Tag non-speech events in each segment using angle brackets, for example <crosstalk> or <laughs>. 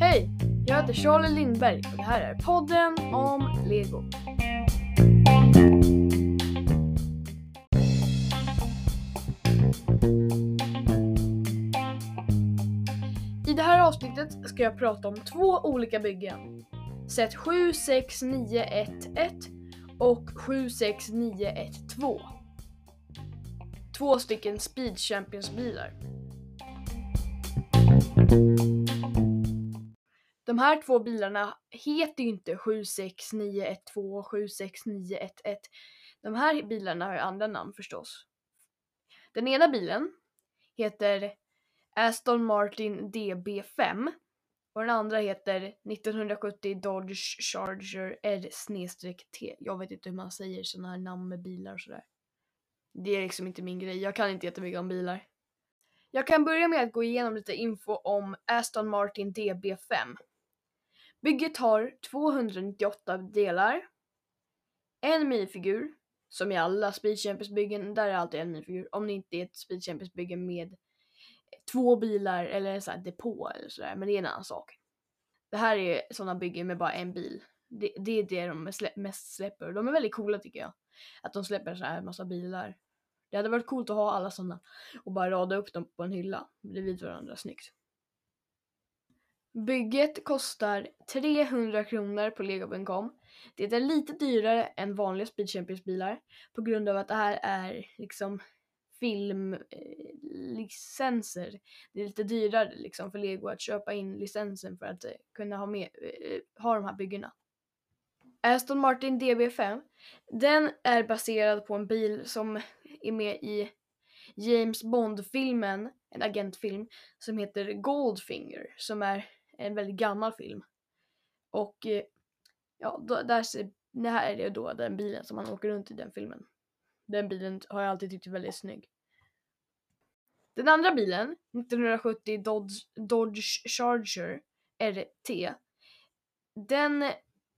Hej! Jag heter Charlie Lindberg och det här är podden om Lego. I det här avsnittet ska jag prata om två olika byggen. Set 76911 och 76912. Två stycken Speed Champions bilar. De här två bilarna heter ju inte 76912 och 76911. De här bilarna har ju andra namn förstås. Den ena bilen heter Aston Martin DB5 och den andra heter 1970 Dodge Charger R-T. Jag vet inte hur man säger sådana här namn med bilar och sådär. Det är liksom inte min grej, jag kan inte jättemycket om bilar. Jag kan börja med att gå igenom lite info om Aston Martin DB5. Bygget har 298 delar, en minifigur, som i alla Speed Champions byggen, där är alltid en minifigur, om det inte är ett Speed Champions bygge med två bilar eller en sån här depå eller sådär, men det är en annan sak. Det här är sådana byggen med bara en bil. Det, det är det de mest släpper och de är väldigt coola tycker jag. Att de släpper så här massa bilar. Det hade varit coolt att ha alla sådana och bara rada upp dem på en hylla bredvid varandra snyggt. Bygget kostar 300 kronor på lego.com. Det är lite dyrare än vanliga Speed Champions bilar på grund av att det här är liksom filmlicenser. Eh, det är lite dyrare liksom för lego att köpa in licensen för att eh, kunna ha, med, eh, ha de här byggena. Aston Martin DB5 den är baserad på en bil som är med i James Bond-filmen, en agentfilm som heter Goldfinger som är en väldigt gammal film. Och eh, ja, då, där ser, det här är det då den bilen som han åker runt i den filmen. Den bilen har jag alltid tyckt är väldigt snygg. Den andra bilen, 1970 Dodge, Dodge Charger RT, den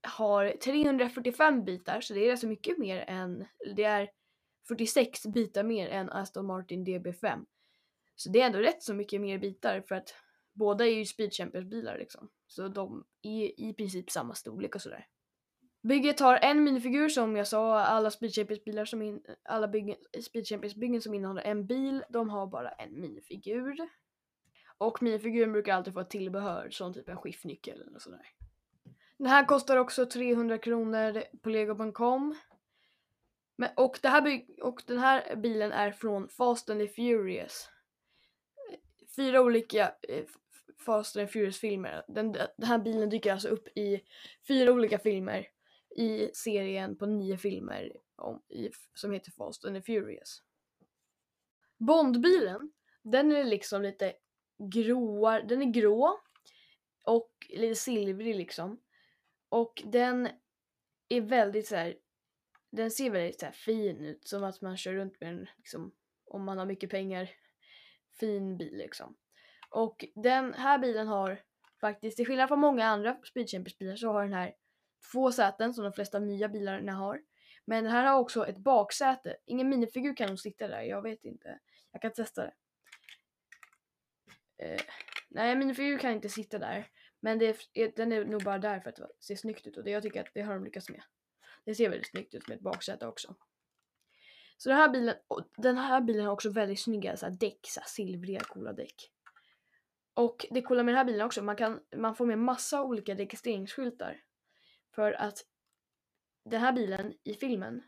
har 345 bitar så det är alltså mycket mer än, det är 46 bitar mer än Aston Martin DB5. Så det är ändå rätt så mycket mer bitar för att båda är ju Speed Champions bilar liksom. Så de är i princip samma storlek och sådär. Bygget har en minifigur som jag sa, alla Speed Champions bilar som in, alla byggen, Speed Champions byggen som innehåller en bil, de har bara en minifigur. Och minifiguren brukar alltid få ett tillbehör, som typ en skiftnyckel eller sådär. Den här kostar också 300 kronor på lego.com. Men, och, det här och den här bilen är från Fast and the Furious. Fyra olika eh, Fast and Furious filmer. Den, den här bilen dyker alltså upp i fyra olika filmer i serien på nio filmer om, i, som heter Fast and the Furious. Bondbilen, den är liksom lite gråar, den är grå och lite silvrig liksom. Och den är väldigt så här, den ser väldigt så här fin ut som att man kör runt med den liksom om man har mycket pengar. Fin bil liksom. Och den här bilen har faktiskt, till skillnad från många andra speedchampers bilar, så har den här två säten som de flesta nya bilarna har. Men den här har också ett baksäte. Ingen minifigur kan nog sitta där, jag vet inte. Jag kan testa det. Eh, nej, minifigur kan inte sitta där. Men det är, den är nog bara där för att det ser snyggt ut och det, jag tycker att det har de lyckats med. Det ser väldigt snyggt ut med ett baksäte också. Så den här bilen, den här bilen har också väldigt snygga så här, däck, så här, silvriga coola däck. Och det coola med den här bilen också, man, kan, man får med massa olika registreringsskyltar. För att den här bilen i filmen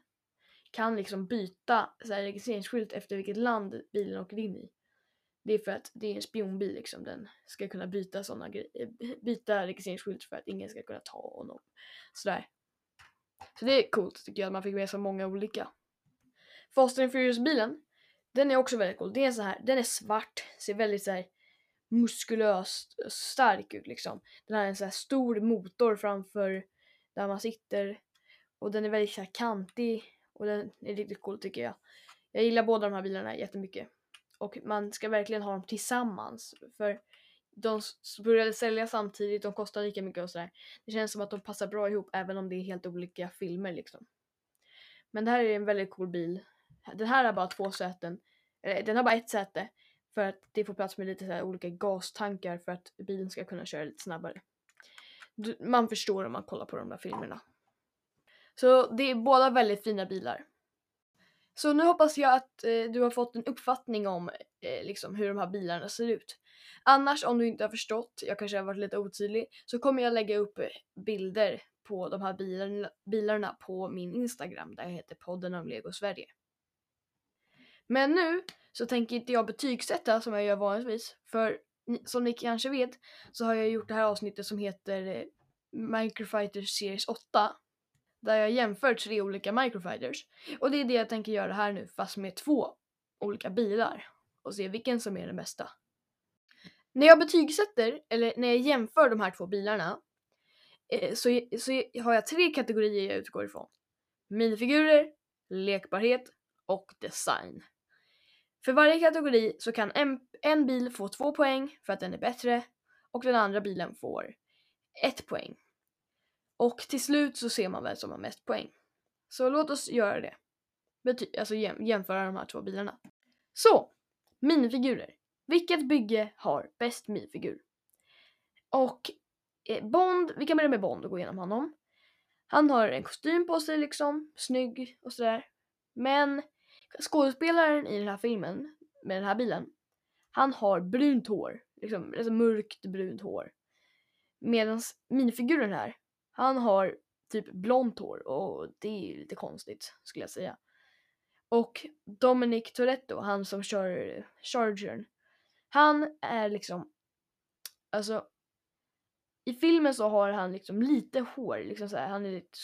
kan liksom byta så här, registreringsskylt efter vilket land bilen åker in i. Det är för att det är en spionbil liksom, den ska kunna byta såna eh, <laughs> byta registreringsskylt för att ingen ska kunna ta honom. Sådär. Så det är coolt tycker jag att man fick med så många olika. Fast and Furious-bilen, den är också väldigt cool. Det är så här, den är svart, ser väldigt så här muskulöst eh, stark ut liksom. Den har en så här stor motor framför där man sitter och den är väldigt så här kantig och den är riktigt cool tycker jag. Jag gillar båda de här bilarna jättemycket och man ska verkligen ha dem tillsammans för de började sälja samtidigt, de kostar lika mycket och sådär. Det känns som att de passar bra ihop även om det är helt olika filmer liksom. Men det här är en väldigt cool bil. Den här har bara två säten, eller den har bara ett säte För att det får plats med lite så här olika gastankar för att bilen ska kunna köra lite snabbare. Man förstår om man kollar på de där filmerna. Så det är båda väldigt fina bilar. Så nu hoppas jag att eh, du har fått en uppfattning om eh, liksom hur de här bilarna ser ut. Annars om du inte har förstått, jag kanske har varit lite otydlig, så kommer jag lägga upp eh, bilder på de här bilarna, bilarna på min Instagram där jag heter podden om Lego Sverige. Men nu så tänker inte jag betygsätta som jag gör vanligtvis. För som ni kanske vet så har jag gjort det här avsnittet som heter eh, Microfighter Series 8. Där jag jämför tre olika Microfighters. Och det är det jag tänker göra här nu fast med två olika bilar. Och se vilken som är den bästa. När jag betygsätter, eller när jag jämför de här två bilarna eh, så, så har jag tre kategorier jag utgår ifrån. Minifigurer, lekbarhet och design. För varje kategori så kan en, en bil få två poäng för att den är bättre och den andra bilen får ett poäng. Och till slut så ser man vem som har mest poäng. Så låt oss göra det. Bety alltså jäm jämföra de här två bilarna. Så, minifigurer. Vilket bygge har bäst minifigur? Och eh, Bond, vi kan börja med Bond och gå igenom honom. Han har en kostym på sig liksom, snygg och sådär. Men skådespelaren i den här filmen med den här bilen, han har brunt hår, liksom, liksom mörkt brunt hår. Medan minifiguren här, han har typ blont hår och det är lite konstigt skulle jag säga. Och Dominic Toretto, han som kör Chargern, han är liksom, alltså i filmen så har han liksom lite hår, liksom så här, han är lite,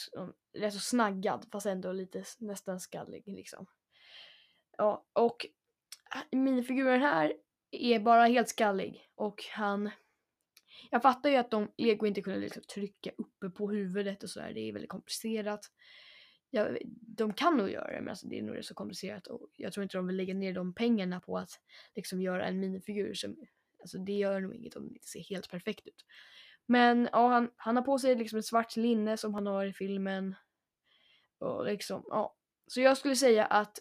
rätt så snaggad fast ändå lite nästan skallig liksom. Ja, och äh, minifiguren här är bara helt skallig och han jag fattar ju att de, Lego inte kunde liksom trycka uppe på huvudet och sådär, det är väldigt komplicerat. Ja, de kan nog göra det men alltså det är nog rätt så komplicerat och jag tror inte de vill lägga ner de pengarna på att liksom göra en minifigur som, alltså det gör nog inget om det inte ser helt perfekt ut. Men ja, han, han har på sig liksom ett svart linne som han har i filmen. Och liksom, ja. Så jag skulle säga att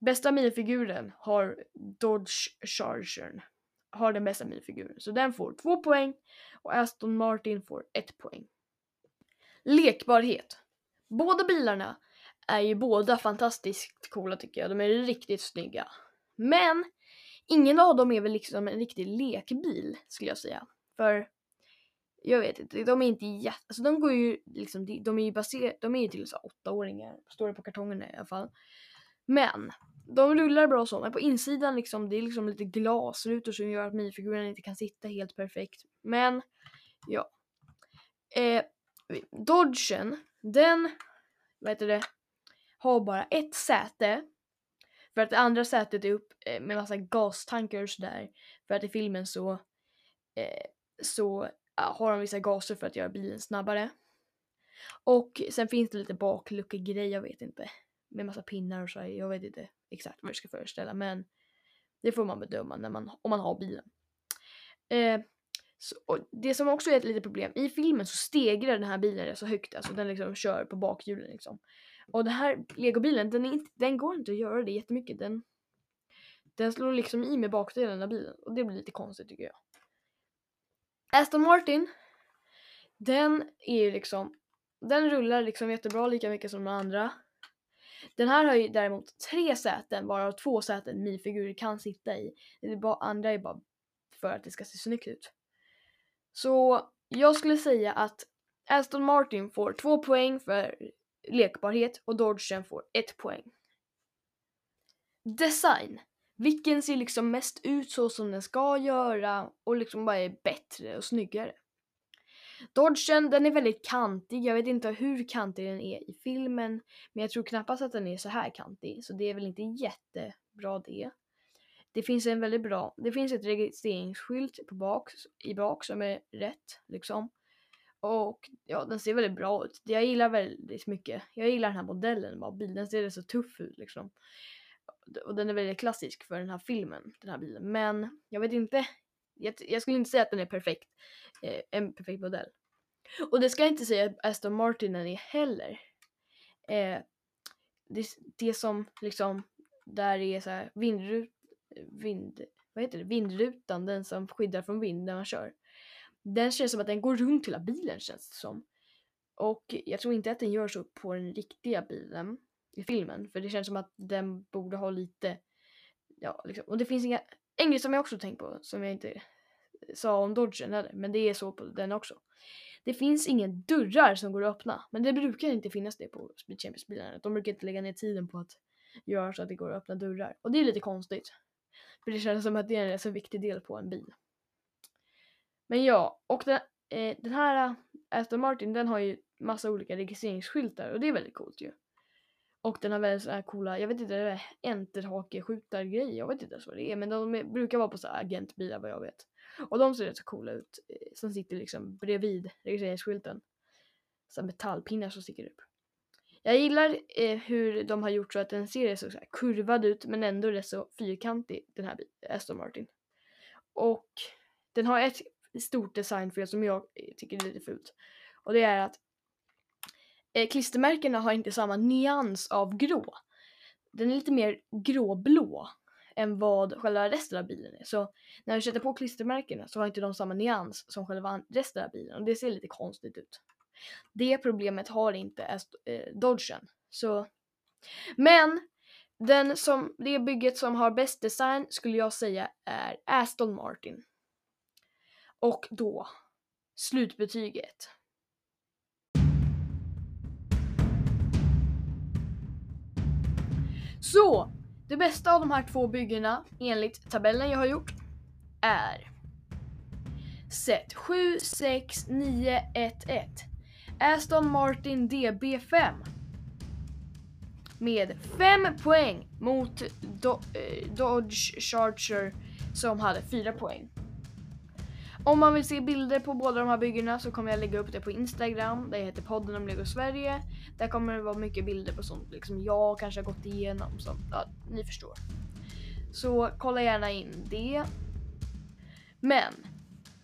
Bästa minifiguren har Dodge Chargern. Har den bästa minifiguren. Så den får två poäng och Aston Martin får ett poäng. Lekbarhet. Båda bilarna är ju båda fantastiskt coola tycker jag. De är riktigt snygga. Men ingen av dem är väl liksom en riktig lekbil skulle jag säga. För jag vet inte, de är inte jätte, alltså de går ju liksom, de är ju baserade, de är ju till så åttaåringar, står det på kartongerna i alla fall. Men de rullar bra så, men på insidan liksom, det är liksom lite glasrutor som gör att minifiguren inte kan sitta helt perfekt. Men, ja. Eh, Dodgen, den, vad heter det, har bara ett säte. För att det andra sätet är upp eh, med massa gastankar och sådär. För att i filmen så, eh, så har de vissa gaser för att göra bilen snabbare. Och sen finns det lite bakluckegrej, jag vet inte. Med massa pinnar och så, jag vet inte exakt vad det ska föreställa men det får man bedöma när man, om man har bilen. Eh, så, det som också är ett litet problem, i filmen så stegrar den här bilen så högt, alltså den liksom kör på bakhjulen liksom. Och den här legobilen, den, är inte, den går inte att göra det jättemycket. Den, den slår liksom i med bakdelen av bilen och det blir lite konstigt tycker jag. Aston Martin, den är ju liksom, den rullar liksom jättebra lika mycket som de andra. Den här har ju däremot tre säten varav två säten minifigurer kan sitta i. Det bara, andra är bara för att det ska se snyggt ut. Så jag skulle säga att Aston Martin får två poäng för lekbarhet och Dodgen får ett poäng. Design. Vilken ser liksom mest ut så som den ska göra och liksom bara är bättre och snyggare. Dodgen, den är väldigt kantig. Jag vet inte hur kantig den är i filmen. Men jag tror knappast att den är så här kantig. Så det är väl inte jättebra det. Det finns en väldigt bra, det finns ett registreringsskylt på bak, i bak som är rätt liksom. Och ja, den ser väldigt bra ut. Jag gillar väldigt mycket. Jag gillar den här modellen bara bilen ser så tuff ut liksom. Och den är väldigt klassisk för den här filmen, den här bilen. Men jag vet inte. Jag, jag skulle inte säga att den är perfekt eh, en perfekt modell. Och det ska jag inte säga att Aston Martin är heller. Eh, det, det som liksom där är så här vindrut, vind, vad heter det, vindrutan, den som skyddar från vind när man kör. Den känns som att den går runt hela bilen känns det som. Och jag tror inte att den gör så på den riktiga bilen i filmen. För det känns som att den borde ha lite, ja liksom. Och det finns inga, en grej som jag också tänkt på som jag inte eh, sa om Dodgen heller, men det är så på den också. Det finns ingen dörrar som går att öppna, men det brukar inte finnas det på Speed Champions bilarna. De brukar inte lägga ner tiden på att göra så att det går att öppna dörrar. Och det är lite konstigt. För det känns som att det är en så viktig del på en bil. Men ja, och den, eh, den här Aston Martin den har ju massa olika registreringsskyltar och det är väldigt coolt ju. Och den har väldigt så här coola, jag vet inte, det är enterhakeskjutargrejer, jag vet inte ens vad det är men de är, brukar vara på så här agentbilar vad jag vet. Och de ser rätt så coola ut, eh, som sitter liksom bredvid registreringsskylten. Så metallpinnar som sticker upp. Jag gillar eh, hur de har gjort så att den ser så, så här kurvad ut men ändå rätt så fyrkantig den här Aston Martin. Och den har ett stort designfel som jag eh, tycker är lite fult. Och det är att eh, klistermärkena har inte samma nyans av grå. Den är lite mer gråblå än vad själva resten av bilen är. Så när du sätter på klistermärkena så har inte de samma nyans som själva resten av bilen och det ser lite konstigt ut. Det problemet har inte eh, Dodgen. Så. Men den som, det bygget som har bäst design skulle jag säga är Aston Martin. Och då slutbetyget. Så, det bästa av de här två byggena enligt tabellen jag har gjort är set 76911 Aston Martin DB5 med 5 poäng mot Do eh, Dodge Charger som hade 4 poäng. Om man vill se bilder på båda de här byggena så kommer jag lägga upp det på Instagram. Det heter podden om Lego Sverige. Där kommer det vara mycket bilder på sånt liksom jag kanske har gått igenom. Så, Ja, ni förstår. Så kolla gärna in det. Men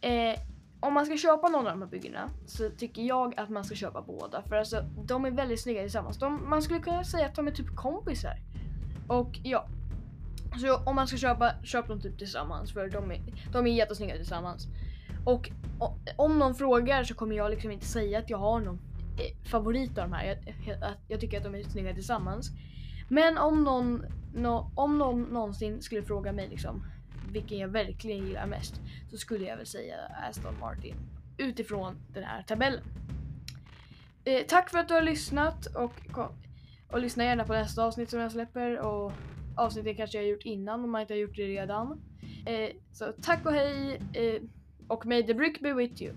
eh, om man ska köpa någon av de här byggena så tycker jag att man ska köpa båda. För alltså de är väldigt snygga tillsammans. De, man skulle kunna säga att de är typ kompisar. Och ja. Så om man ska köpa, köp dem typ tillsammans för de är, de är jättesnygga tillsammans. Och, om någon frågar så kommer jag liksom inte säga att jag har någon eh, favorit av de här. Jag, jag, jag tycker att de är snygga tillsammans. Men om någon, no, om någon någonsin skulle fråga mig liksom vilken jag verkligen gillar mest så skulle jag väl säga Aston Martin utifrån den här tabellen. Eh, tack för att du har lyssnat och, och lyssna gärna på nästa avsnitt som jag släpper och avsnittet kanske jag har gjort innan om man inte har gjort det redan. Eh, så tack och hej eh, och may the brick be with you.